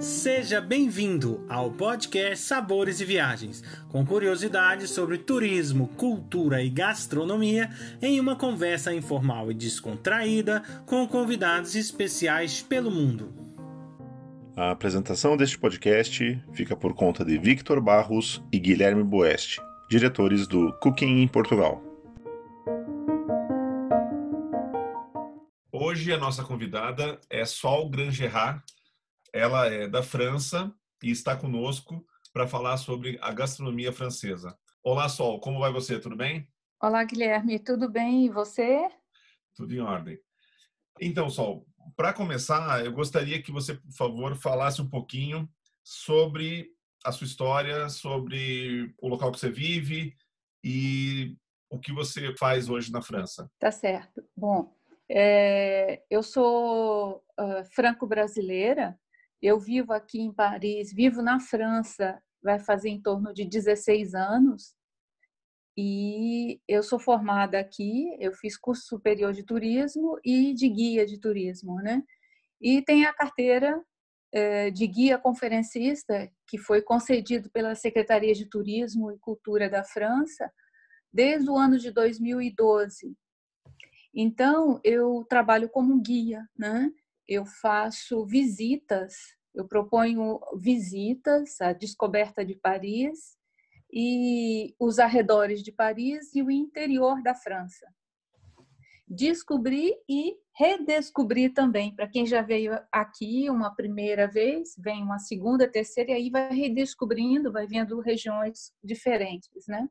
Seja bem-vindo ao podcast Sabores e Viagens, com curiosidades sobre turismo, cultura e gastronomia, em uma conversa informal e descontraída com convidados especiais pelo mundo. A apresentação deste podcast fica por conta de Victor Barros e Guilherme Boeste, diretores do Cooking em Portugal. Hoje a nossa convidada é Sol Grangerat, ela é da França e está conosco para falar sobre a gastronomia francesa. Olá, Sol, como vai você? Tudo bem? Olá, Guilherme, tudo bem? E você? Tudo em ordem. Então, Sol, para começar, eu gostaria que você, por favor, falasse um pouquinho sobre a sua história, sobre o local que você vive e o que você faz hoje na França. Tá certo. Bom, é, eu sou uh, franco-brasileira, eu vivo aqui em Paris, vivo na França, vai fazer em torno de 16 anos. E eu sou formada aqui, eu fiz curso superior de turismo e de guia de turismo, né? E tem a carteira eh, de guia conferencista, que foi concedido pela Secretaria de Turismo e Cultura da França desde o ano de 2012. Então, eu trabalho como guia, né? Eu faço visitas, eu proponho visitas à descoberta de Paris e os arredores de Paris e o interior da França. Descobrir e redescobrir também. Para quem já veio aqui uma primeira vez, vem uma segunda, terceira, e aí vai redescobrindo, vai vendo regiões diferentes, né?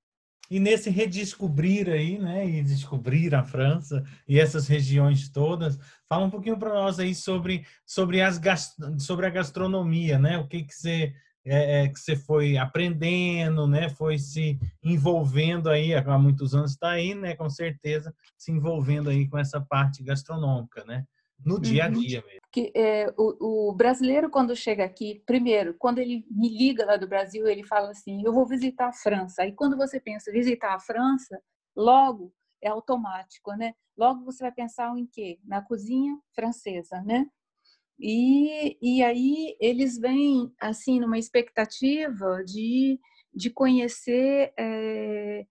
E nesse redescobrir aí, né, e descobrir a França e essas regiões todas, fala um pouquinho para nós aí sobre sobre as sobre a gastronomia, né? O que que você é, é, que você foi aprendendo, né? Foi se envolvendo aí há muitos anos está aí, né? Com certeza se envolvendo aí com essa parte gastronômica, né? No dia a uhum. dia mesmo que é, o, o, brasileiro quando chega aqui, primeiro, quando ele me liga lá do Brasil, ele fala assim: eu vou visitar a França. Aí quando você pensa visitar a França, logo é automático, né? Logo você vai pensar em quê? Na cozinha francesa, né? E, e aí eles vêm assim numa expectativa de, de conhecer é,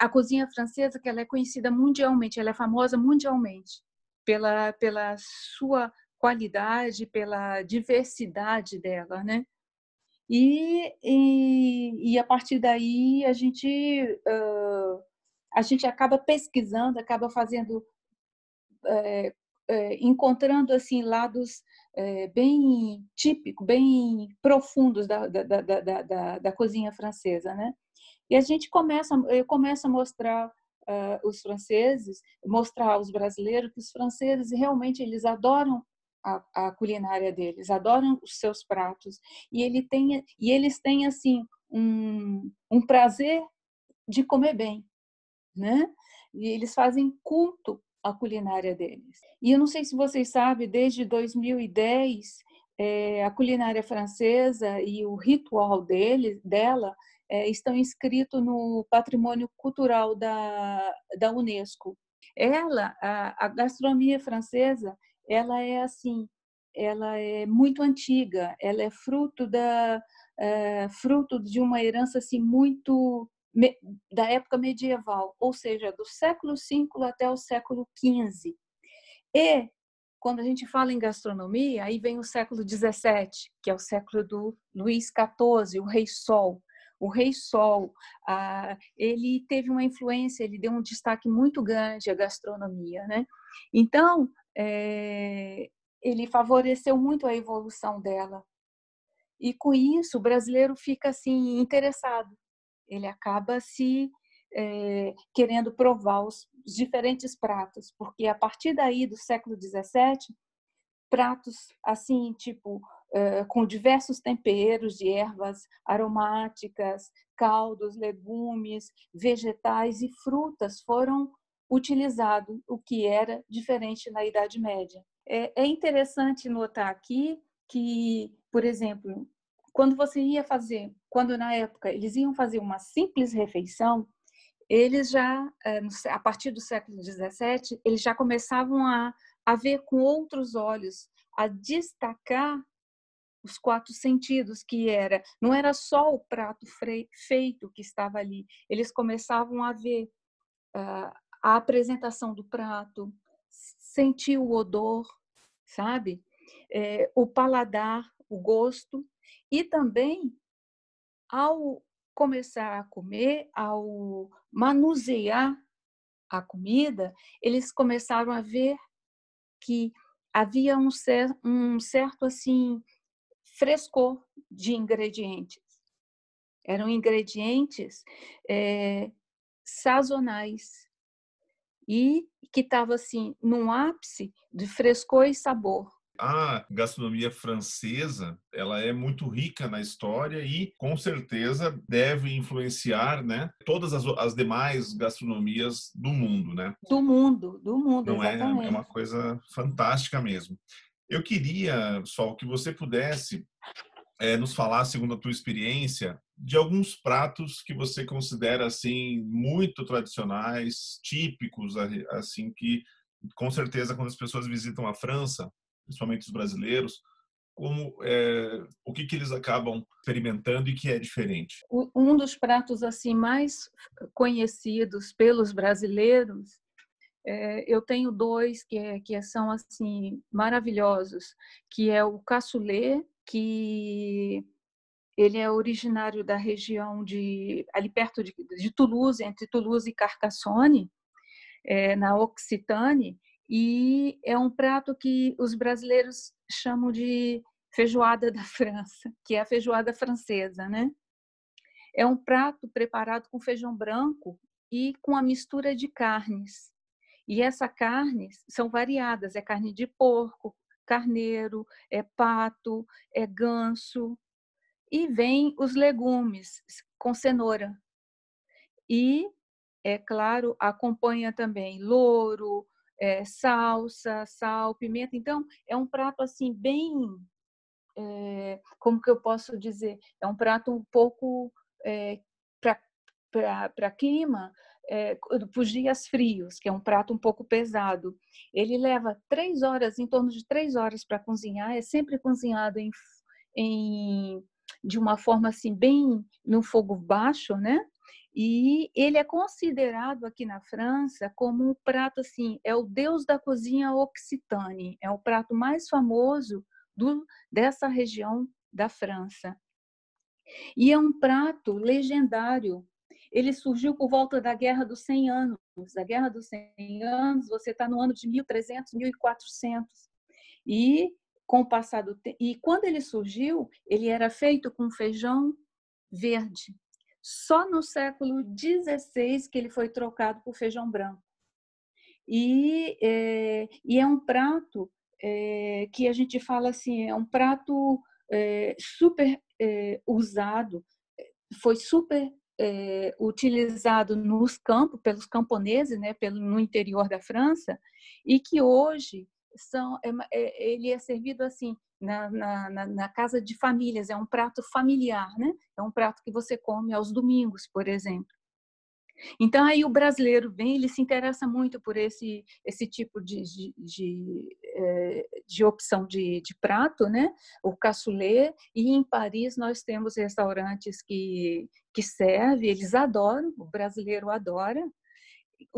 a cozinha francesa, que ela é conhecida mundialmente, ela é famosa mundialmente pela, pela sua qualidade, pela diversidade dela, né? E, e, e a partir daí a gente uh, a gente acaba pesquisando, acaba fazendo é, é, encontrando assim lados é, bem típicos, bem profundos da, da, da, da, da cozinha francesa, né? E a gente começa, eu começo a mostrar uh, os franceses, mostrar aos brasileiros que os franceses realmente eles adoram a, a, culinária deles, adoram os seus pratos e ele tem e eles têm assim um, um prazer de comer bem, né? E eles fazem culto à culinária deles. E eu não sei se vocês sabem, desde 2010 é, a culinária francesa e o ritual dele, dela é, estão inscritos no patrimônio cultural da, da Unesco. Ela, a, a gastronomia francesa, ela é assim, ela é muito antiga, ela é fruto da é, fruto de uma herança assim muito me, da época medieval, ou seja, do século V até o século XV. E quando a gente fala em gastronomia, aí vem o século XVII, que é o século do Luís XIV, o Rei Sol. O Rei Sol, ah, ele teve uma influência, ele deu um destaque muito grande à gastronomia, né? Então, é, ele favoreceu muito a evolução dela. E com isso, o brasileiro fica assim interessado. Ele acaba se é, querendo provar os, diferentes pratos, porque a partir daí do século XVII, pratos assim tipo com diversos temperos de ervas aromáticas, caldos, legumes, vegetais e frutas foram utilizado, o que era diferente na Idade Média. É, é interessante notar aqui que, por exemplo, quando você ia fazer, quando na época eles iam fazer uma simples refeição, eles já, é, a partir do século XVII, eles já começavam a, a ver com outros olhos, a destacar os quatro sentidos, que era. Não era só o prato feito que estava ali, eles começavam a ver uh, a apresentação do prato, sentir o odor, sabe? É, o paladar, o gosto, e também ao começar a comer, ao manusear a comida, eles começaram a ver que havia um, cer um certo assim frescor de ingredientes. Eram ingredientes é, sazonais e que estava assim num ápice de frescor e sabor. A gastronomia francesa, ela é muito rica na história e com certeza deve influenciar, né, todas as, as demais gastronomias do mundo, né? Do mundo, do mundo, Não exatamente. É, é uma coisa fantástica mesmo. Eu queria, Sol, que você pudesse é, nos falar, segundo a tua experiência, de alguns pratos que você considera assim muito tradicionais, típicos, assim que com certeza quando as pessoas visitam a França, principalmente os brasileiros, como é, o que, que eles acabam experimentando e que é diferente. Um dos pratos assim mais conhecidos pelos brasileiros é, eu tenho dois que, é, que são assim maravilhosos, que é o cassoulet que ele é originário da região de ali perto de, de Toulouse, entre Toulouse e Carcassonne, é, na Occitane, e é um prato que os brasileiros chamam de feijoada da França, que é a feijoada francesa, né? É um prato preparado com feijão branco e com a mistura de carnes. E essa carne são variadas, é carne de porco, carneiro, é pato, é ganso. E vem os legumes com cenoura. E, é claro, acompanha também louro, é, salsa, sal, pimenta. Então, é um prato assim bem, é, como que eu posso dizer, é um prato um pouco é, para clima, é, dias frios, que é um prato um pouco pesado. Ele leva três horas, em torno de três horas para cozinhar. É sempre cozinhado em, em, de uma forma assim bem no fogo baixo, né? E ele é considerado aqui na França como um prato assim, é o deus da cozinha occitane, é o prato mais famoso do, dessa região da França. E é um prato legendário ele surgiu por volta da Guerra dos 100 Anos. A Guerra dos 100 Anos, você está no ano de 1300, 1400. E com o passar do e quando ele surgiu, ele era feito com feijão verde. Só no século XVI que ele foi trocado por feijão branco. E é, e é um prato é, que a gente fala assim, é um prato é, super usado, foi super é, utilizado nos campos, pelos camponeses, né, pelo, no interior da França, e que hoje são, é, é, ele é servido assim na, na, na, casa de famílias, é um prato familiar, né? É um prato que você come aos domingos, por exemplo. Então aí o brasileiro vem, ele se interessa muito por esse esse tipo de, de, de, eh, de opção de, de, prato, né? O cassoulet e em Paris nós temos restaurantes que que servem, eles adoram, o brasileiro adora.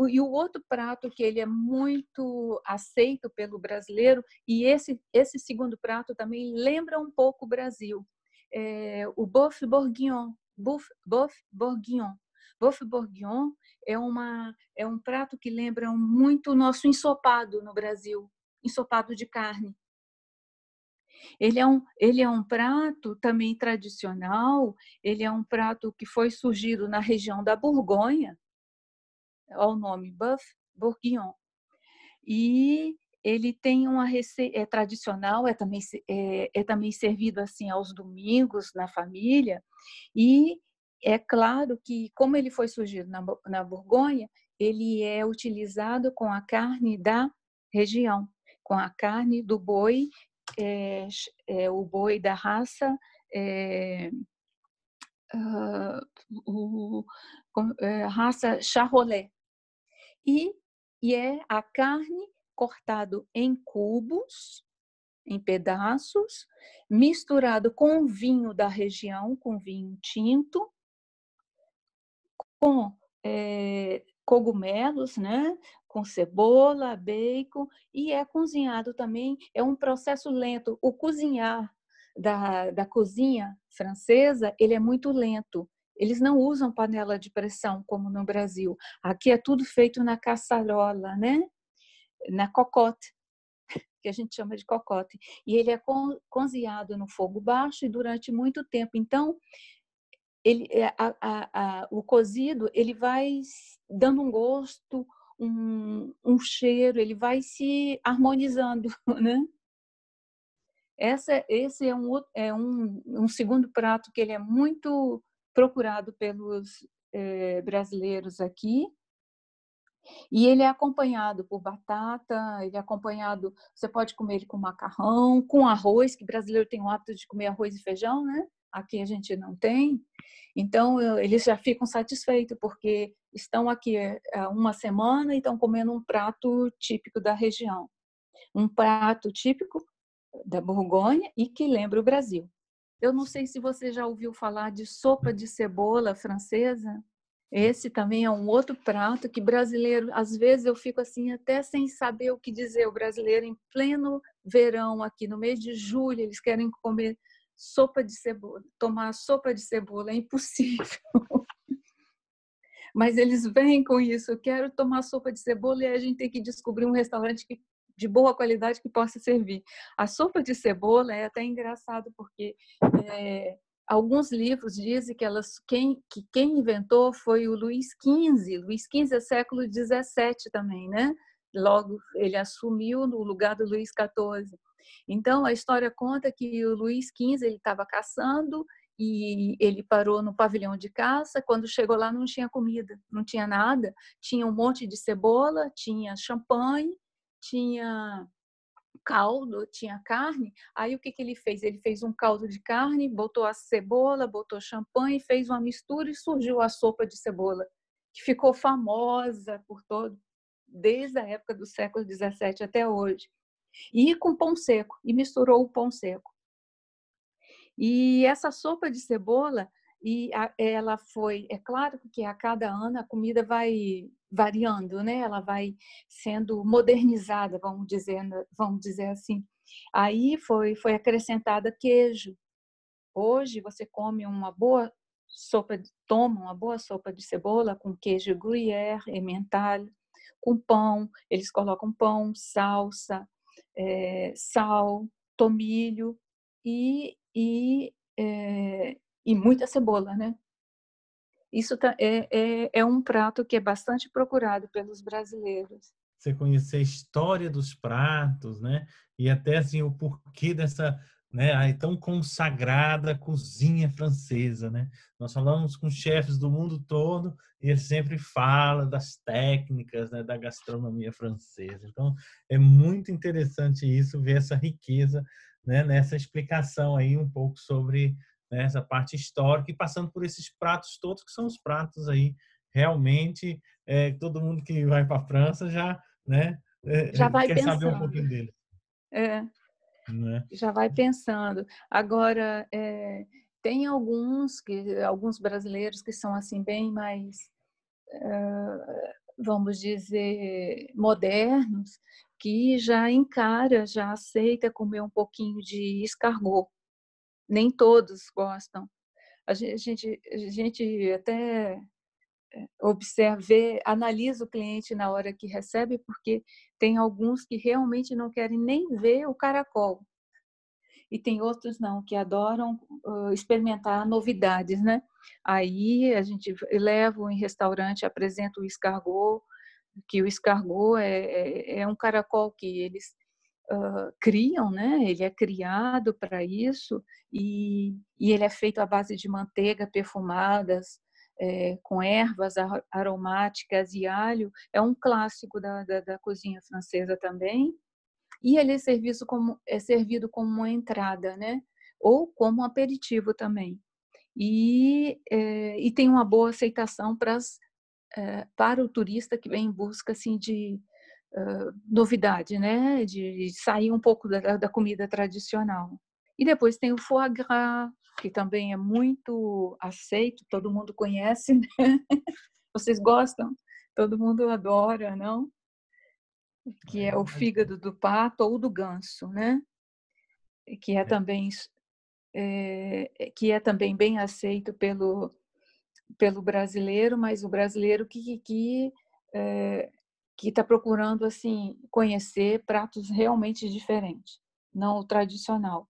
E o outro prato que ele é muito aceito pelo brasileiro e esse esse segundo prato também lembra um pouco o Brasil, é o boeuf bourguignon, boeuf, boeuf bourguignon Boeuf bourguignon é, uma, é um prato que lembra muito o nosso ensopado no Brasil, ensopado de carne. Ele é, um, ele é um prato também tradicional, ele é um prato que foi surgido na região da Borgonha, ao nome Boeuf Bourguignon. E ele tem uma receita é tradicional, é também, é, é também servido assim aos domingos na família, e é claro que, como ele foi surgido na, na Borgonha, ele é utilizado com a carne da região, com a carne do boi, é, é, o boi da raça é, uh, o, raça charolais. E, e é a carne cortado em cubos em pedaços, misturado com vinho da região, com vinho tinto, com é, cogumelos, né? com cebola, bacon, e é cozinhado também, é um processo lento. O cozinhar da, da cozinha francesa, ele é muito lento. Eles não usam panela de pressão como no Brasil. Aqui é tudo feito na caçarola, né? Na cocote, que a gente chama de cocote. E ele é cozinhado no fogo baixo e durante muito tempo. Então, ele, é, a, a, a, o cozido ele vai dando um gosto, um, um cheiro, ele vai se harmonizando, né? Essa, esse é, um, é um, um segundo prato que ele é muito procurado pelos é, brasileiros aqui. E ele é acompanhado por batata, ele é acompanhado, você pode comer ele com macarrão, com arroz, que brasileiro tem o hábito de comer arroz e feijão, né? Aqui a gente não tem. Então, eles já ficam satisfeitos, porque estão aqui há uma semana e estão comendo um prato típico da região. Um prato típico da Borgonha e que lembra o Brasil. Eu não sei se você já ouviu falar de sopa de cebola francesa. Esse também é um outro prato que brasileiro, às vezes eu fico assim até sem saber o que dizer. O brasileiro em pleno verão aqui no mês de julho, eles querem comer sopa de cebola, tomar sopa de cebola é impossível. Mas eles vêm com isso, eu quero tomar sopa de cebola e a gente tem que descobrir um restaurante que de boa qualidade que possa servir. A sopa de cebola é até engraçado porque é, alguns livros dizem que, elas, quem, que quem inventou foi o Luís XV. Luís XV é século XVII também, né? Logo ele assumiu no lugar do Luís XIV. Então a história conta que o Luís XV ele estava caçando e ele parou no pavilhão de caça. Quando chegou lá não tinha comida, não tinha nada. Tinha um monte de cebola, tinha champanhe tinha caldo, tinha carne. Aí o que, que ele fez? Ele fez um caldo de carne, botou a cebola, botou champanhe, fez uma mistura e surgiu a sopa de cebola, que ficou famosa por todo, desde a época do século 17 até hoje. E com pão seco, e misturou o pão seco. E essa sopa de cebola, e ela foi, é claro que a cada ano a comida vai variando, né? Ela vai sendo modernizada, vamos dizer, vamos dizer assim. Aí foi foi acrescentada queijo. Hoje você come uma boa sopa, toma uma boa sopa de cebola com queijo gruyère, emmental, com pão. Eles colocam pão, salsa, é, sal, tomilho e e, é, e muita cebola, né? Isso tá, é, é, é um prato que é bastante procurado pelos brasileiros. Você conhecer a história dos pratos, né? E até assim o porquê dessa né, a tão consagrada cozinha francesa, né? Nós falamos com chefes do mundo todo e ele sempre fala das técnicas né, da gastronomia francesa. Então é muito interessante isso ver essa riqueza né, nessa explicação aí um pouco sobre né, essa parte histórica e passando por esses pratos todos que são os pratos aí realmente é, todo mundo que vai para a França já né é, já vai quer pensando. saber um pouquinho dele é. Né? já vai pensando agora é, tem alguns que alguns brasileiros que são assim bem mais é, vamos dizer modernos que já encara já aceita comer um pouquinho de escargot nem todos gostam. A gente, a gente até observa, analisa o cliente na hora que recebe, porque tem alguns que realmente não querem nem ver o caracol. E tem outros não, que adoram uh, experimentar novidades, né? Aí a gente leva em restaurante, apresenta o escargot, que o escargot é, é, é um caracol que eles uh, criam, né? Ele é criado para isso e, e, ele é feito à base de manteiga perfumadas é, com ervas aromáticas e alho. É um clássico da, da, da cozinha francesa também. E ele é servido como é servido como uma entrada, né? Ou como um aperitivo também. E, é, e tem uma boa aceitação para, é, para o turista que vem em busca assim de uh, novidade, né? De sair um pouco da, da comida tradicional. E depois tem o foie gras, que também é muito aceito, todo mundo conhece, né? Vocês gostam? Todo mundo adora, não? Que é o fígado do pato ou do ganso, né? Que é, é. também é, que é também bem aceito pelo pelo brasileiro, mas o brasileiro que que é, que está procurando assim conhecer pratos realmente diferentes, não o tradicional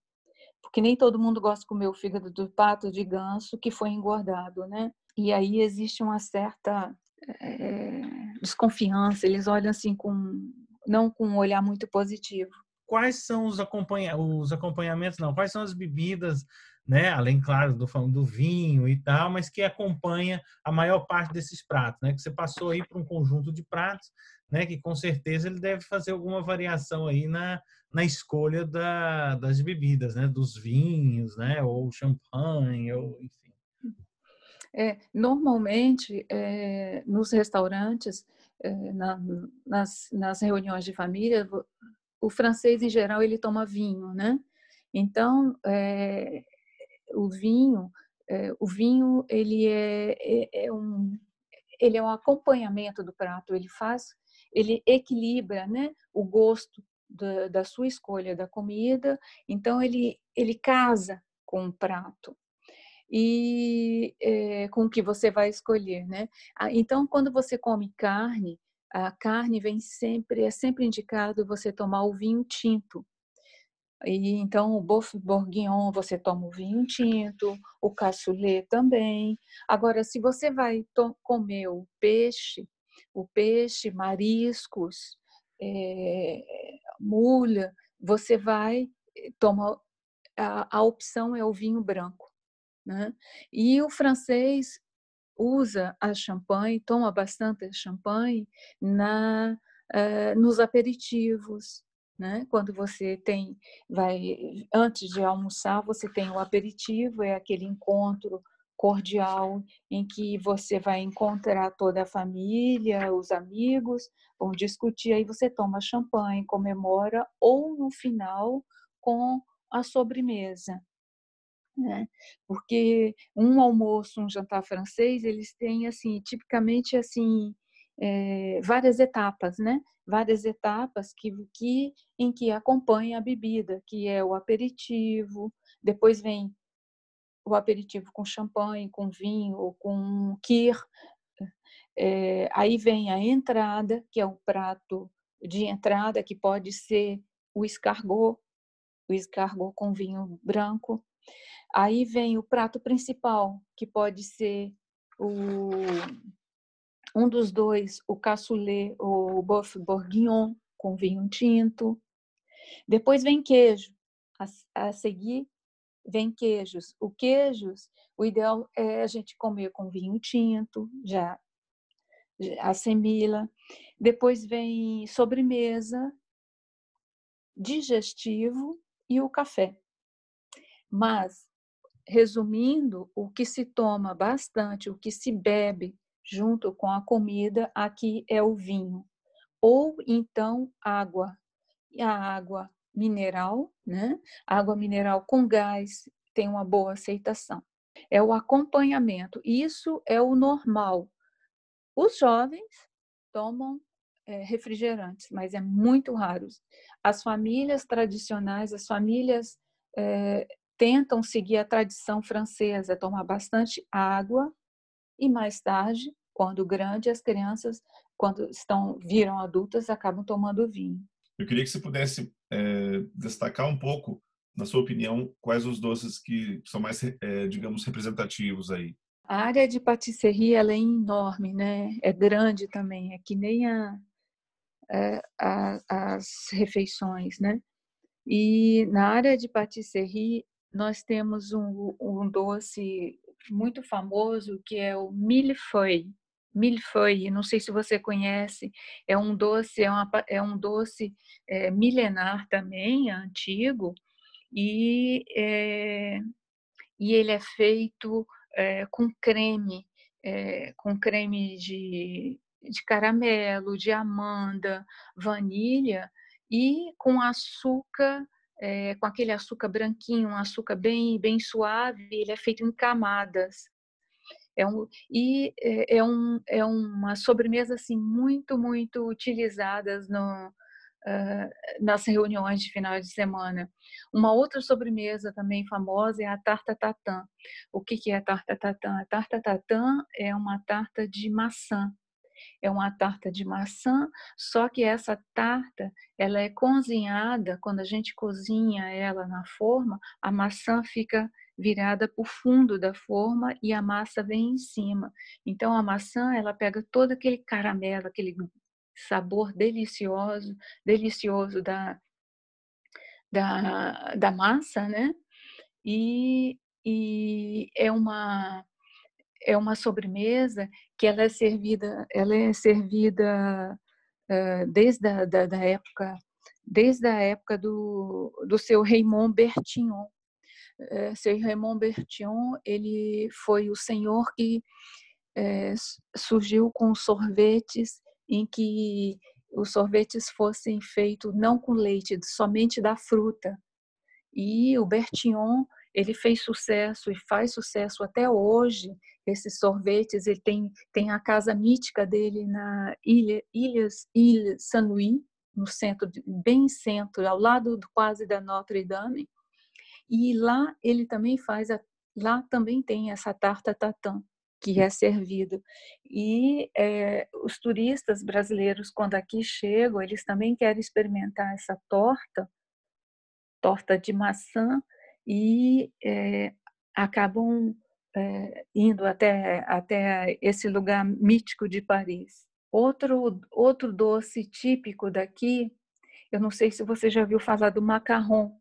porque nem todo mundo gosta de comer o fígado do pato de ganso que foi engordado, né? E aí existe uma certa é, desconfiança, eles olham assim com não com um olhar muito positivo. Quais são os, acompanha os acompanhamentos, não? Quais são as bebidas, né? Além, claro, do, do vinho e tal, mas que acompanha a maior parte desses pratos, né? Que você passou aí para um conjunto de pratos, né? Que com certeza ele deve fazer alguma variação aí na, na escolha da, das bebidas, né? Dos vinhos, né? Ou champanhe, ou enfim. É, normalmente, é, nos restaurantes, é, na, nas, nas reuniões de família, o francês, em geral, ele toma vinho, né? Então, é, o vinho, é, o vinho, ele é, é, é, um, ele é um acompanhamento do prato, ele faz, ele equilibra, né? O gosto da, da sua escolha da comida, então ele, ele casa com o prato e é, com o que você vai escolher, né? Ah, então, quando você come carne, a carne vem sempre, é sempre indicado você tomar o vinho tinto. E, então, o bourguignon, você toma o vinho tinto, o cassoulet também. Agora, se você vai comer o peixe, o peixe, mariscos, é, mulha, você vai eh, tomar a, a opção é o vinho branco, né? E o francês usa a champanhe, toma bastante champanhe na uh, nos aperitivos, né? Quando você tem, vai antes de almoçar, você tem o aperitivo, é aquele encontro cordial em que você vai encontrar toda a família, os amigos, vão discutir, aí você toma champanhe, comemora, ou no final com a sobremesa. Né? Porque um almoço, um jantar francês, eles têm assim, tipicamente assim, é, várias etapas, né? Várias etapas que, que em que acompanha a bebida, que é o aperitivo, depois vem o aperitivo com champanhe, com vinho ou com kir. É, aí vem a entrada, que é o prato de entrada, que pode ser o escargot, o escargot com vinho branco. Aí vem o prato principal, que pode ser o, um dos dois, o cassoulet ou o boeuf bourguignon com vinho tinto. Depois vem queijo. A, a seguir vem queijos. O queijos, o ideal é a gente comer com vinho tinto, já assimila. Depois vem sobremesa, digestivo e o café. Mas, resumindo, o que se toma bastante, o que se bebe junto com a comida, aqui é o vinho. Ou então água. A água mineral, né? Água mineral com gás tem uma boa aceitação. É o acompanhamento. Isso é o normal. Os jovens tomam é, refrigerantes, mas é muito raro. As famílias tradicionais, as famílias é, tentam seguir a tradição francesa, tomar bastante água e mais tarde, quando grande, as crianças, quando estão viram adultas, acabam tomando vinho. Eu queria que você pudesse é, destacar um pouco, na sua opinião, quais os doces que são mais, é, digamos, representativos aí. A área de patisserie ela é enorme, né? É grande também, é que nem a, é, a, as refeições, né? E na área de patisserie nós temos um, um doce muito famoso que é o millefeuille millefeuille, não sei se você conhece, é um doce, é, uma, é um doce é, milenar também, antigo, e, é, e ele é feito é, com creme, com creme de, de caramelo, de amanda, vanilha e com açúcar, é, com aquele açúcar branquinho, um açúcar bem, bem suave, ele é feito em camadas. É um, e é, é, um, é uma sobremesa assim muito, muito utilizadas no, uh, nas reuniões de final de semana. Uma outra sobremesa também famosa é a tarta tatã. O que, que é a tarta tatã? A tarta tatã é uma tarta de maçã. É uma tarta de maçã, só que essa tarta ela é cozinhada, quando a gente cozinha ela na forma, a maçã fica virada para o fundo da forma e a massa vem em cima. Então a maçã ela pega todo aquele caramelo, aquele sabor delicioso, delicioso da, da, da massa, né? E, e é uma é uma sobremesa que ela é servida ela é servida uh, desde a da, da, época desde a época do, do seu Raymond Bertillon uh, seu Raymond Bertillon ele foi o senhor que uh, surgiu com sorvetes em que os sorvetes fossem feitos não com leite, somente da fruta. E o Bertillon, ele fez sucesso e faz sucesso até hoje. Esses sorvetes, ele tem, tem a casa mítica dele na ilha, Ilhas Ilha Saint-Louis, no centro, bem centro, ao lado quase da Notre Dame. E lá ele também faz, a, lá também tem essa tarta tatin, que é servido. E é, os turistas brasileiros, quando aqui chegam, eles também querem experimentar essa torta, torta de maçã, e é, acabam é, indo até, até esse lugar mítico de Paris. Outro, outro doce típico daqui, eu não sei se você já viu falar do macarrão.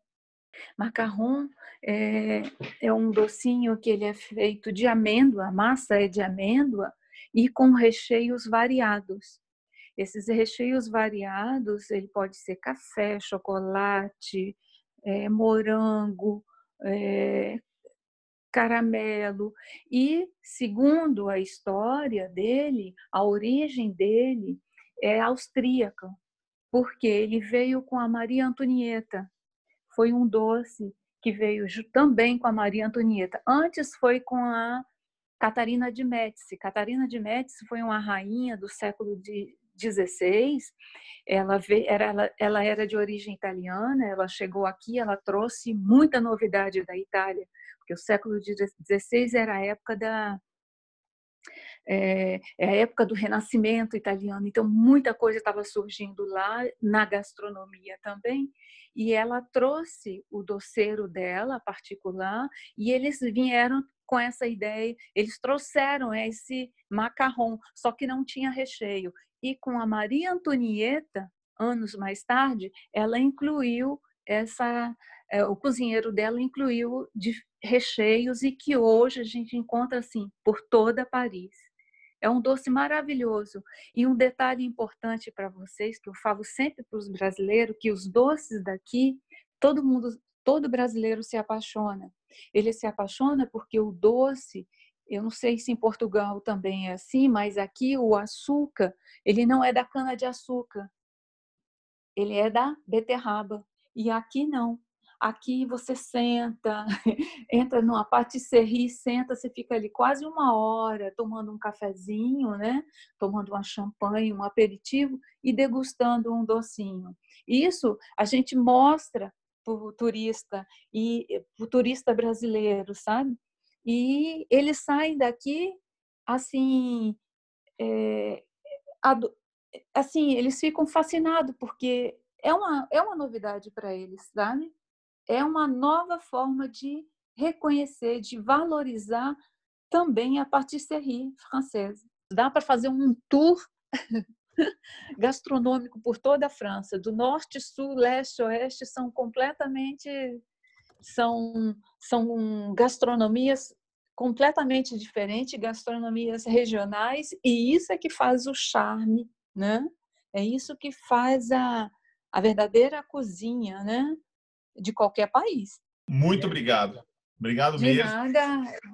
Macarrão é, é um docinho que ele é feito de amêndoa, a massa é de amêndoa e com recheios variados. Esses recheios variados, ele pode ser café, chocolate, é, morango, é, caramelo. E, segundo a história dele, a origem dele é austríaca, porque ele veio com a Maria Antonieta, foi um doce que veio também com a Maria Antonieta. Antes foi com a Catarina de Médici. Catarina de Médici foi uma rainha do século XVI. Ela, veio, era, ela, ela era de origem italiana, ela chegou aqui, ela trouxe muita novidade da Itália, porque o século XVI era a época da, é, é, a época do Renascimento italiano, então muita coisa estava surgindo lá na gastronomia também e ela trouxe o doceiro dela particular e eles vieram com essa ideia, eles trouxeram esse macarrão, só que não tinha recheio. E com a Maria Antonieta, anos mais tarde, ela incluiu essa é, o cozinheiro dela incluiu de recheios e que hoje a gente encontra assim por toda Paris. É um doce maravilhoso. E um detalhe importante para vocês, que eu falo sempre para os brasileiros, que os doces daqui, todo mundo, todo brasileiro se apaixona. Ele se apaixona porque o doce, eu não sei se em Portugal também é assim, mas aqui o açúcar, ele não é da cana de açúcar. Ele é da beterraba. E aqui não. Aqui você senta, entra numa patisserie, senta, você fica ali quase uma hora tomando um cafezinho, né? Tomando uma champanhe, um aperitivo e degustando um docinho. Isso a gente mostra o turista e para o turista brasileiro, sabe? E eles saem daqui assim, é, assim eles ficam fascinados porque é uma, é uma novidade para eles, sabe? é uma nova forma de reconhecer, de valorizar também a patisserie francesa. Dá para fazer um tour gastronômico por toda a França, do norte, sul, leste, oeste, são completamente são são gastronomias completamente diferentes, gastronomias regionais, e isso é que faz o charme, né? É isso que faz a, a verdadeira cozinha, né? de qualquer país. Muito obrigado. Obrigado de mesmo. Nada.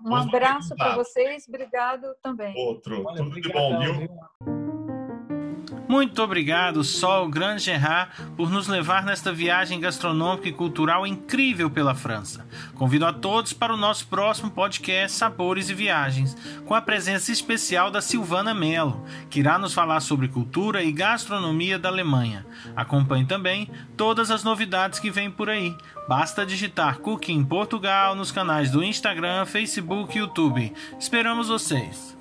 Um Vamos abraço para vocês. Obrigado também. Outro. Tudo de bom, viu? Muito obrigado, Sol Grande Gerard, por nos levar nesta viagem gastronômica e cultural incrível pela França. Convido a todos para o nosso próximo podcast Sabores e Viagens, com a presença especial da Silvana Mello, que irá nos falar sobre cultura e gastronomia da Alemanha. Acompanhe também todas as novidades que vêm por aí. Basta digitar Cooking Portugal nos canais do Instagram, Facebook e YouTube. Esperamos vocês!